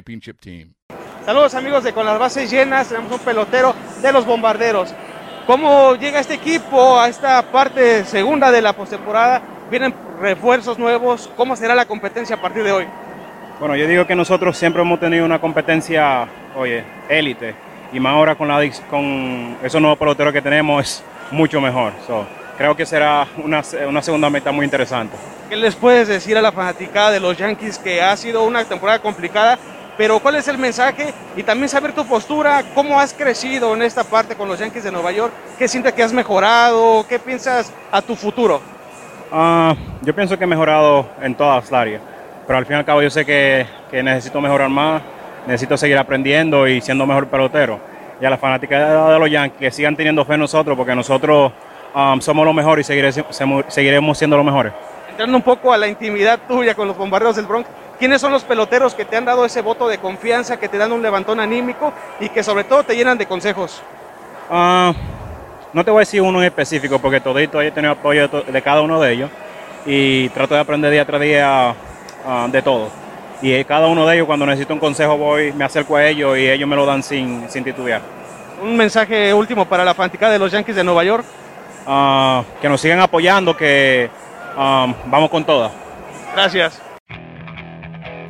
championship team. Saludos amigos de Con las Bases Llenas, tenemos un pelotero de los Bombarderos. ¿Cómo llega este equipo a esta parte segunda de la postemporada? ¿Vienen refuerzos nuevos? ¿Cómo será la competencia a partir de hoy? Bueno, yo digo que nosotros siempre hemos tenido una competencia, oye, élite. Y más ahora con, la, con esos nuevos peloteros que tenemos es mucho mejor. So, creo que será una, una segunda meta muy interesante. ¿Qué les puedes decir a la fanaticada de los Yankees que ha sido una temporada complicada? Pero ¿cuál es el mensaje? Y también saber tu postura, cómo has crecido en esta parte con los Yankees de Nueva York, qué sientes que has mejorado, qué piensas a tu futuro. Uh, yo pienso que he mejorado en todas las áreas, pero al fin y al cabo yo sé que, que necesito mejorar más, necesito seguir aprendiendo y siendo mejor pelotero. Y a la fanática de los Yankees que sigan teniendo fe en nosotros, porque nosotros um, somos los mejores y seguiremos, siendo los mejores. Entrando un poco a la intimidad tuya con los bombarderos del Bronx, ¿quiénes son los peloteros que te han dado ese voto de confianza, que te dan un levantón anímico y que sobre todo te llenan de consejos? Uh, no te voy a decir uno en específico porque todito he tenido apoyo de, cada uno de ellos y trato de aprender día tras día uh, de todo. Y cada uno de ellos cuando necesito un consejo voy, me acerco a ellos y ellos me lo dan sin, sin titubear. Un mensaje último para la fanaticada de los Yankees de Nueva York. Uh, que nos sigan apoyando, que um, vamos con todas. Gracias.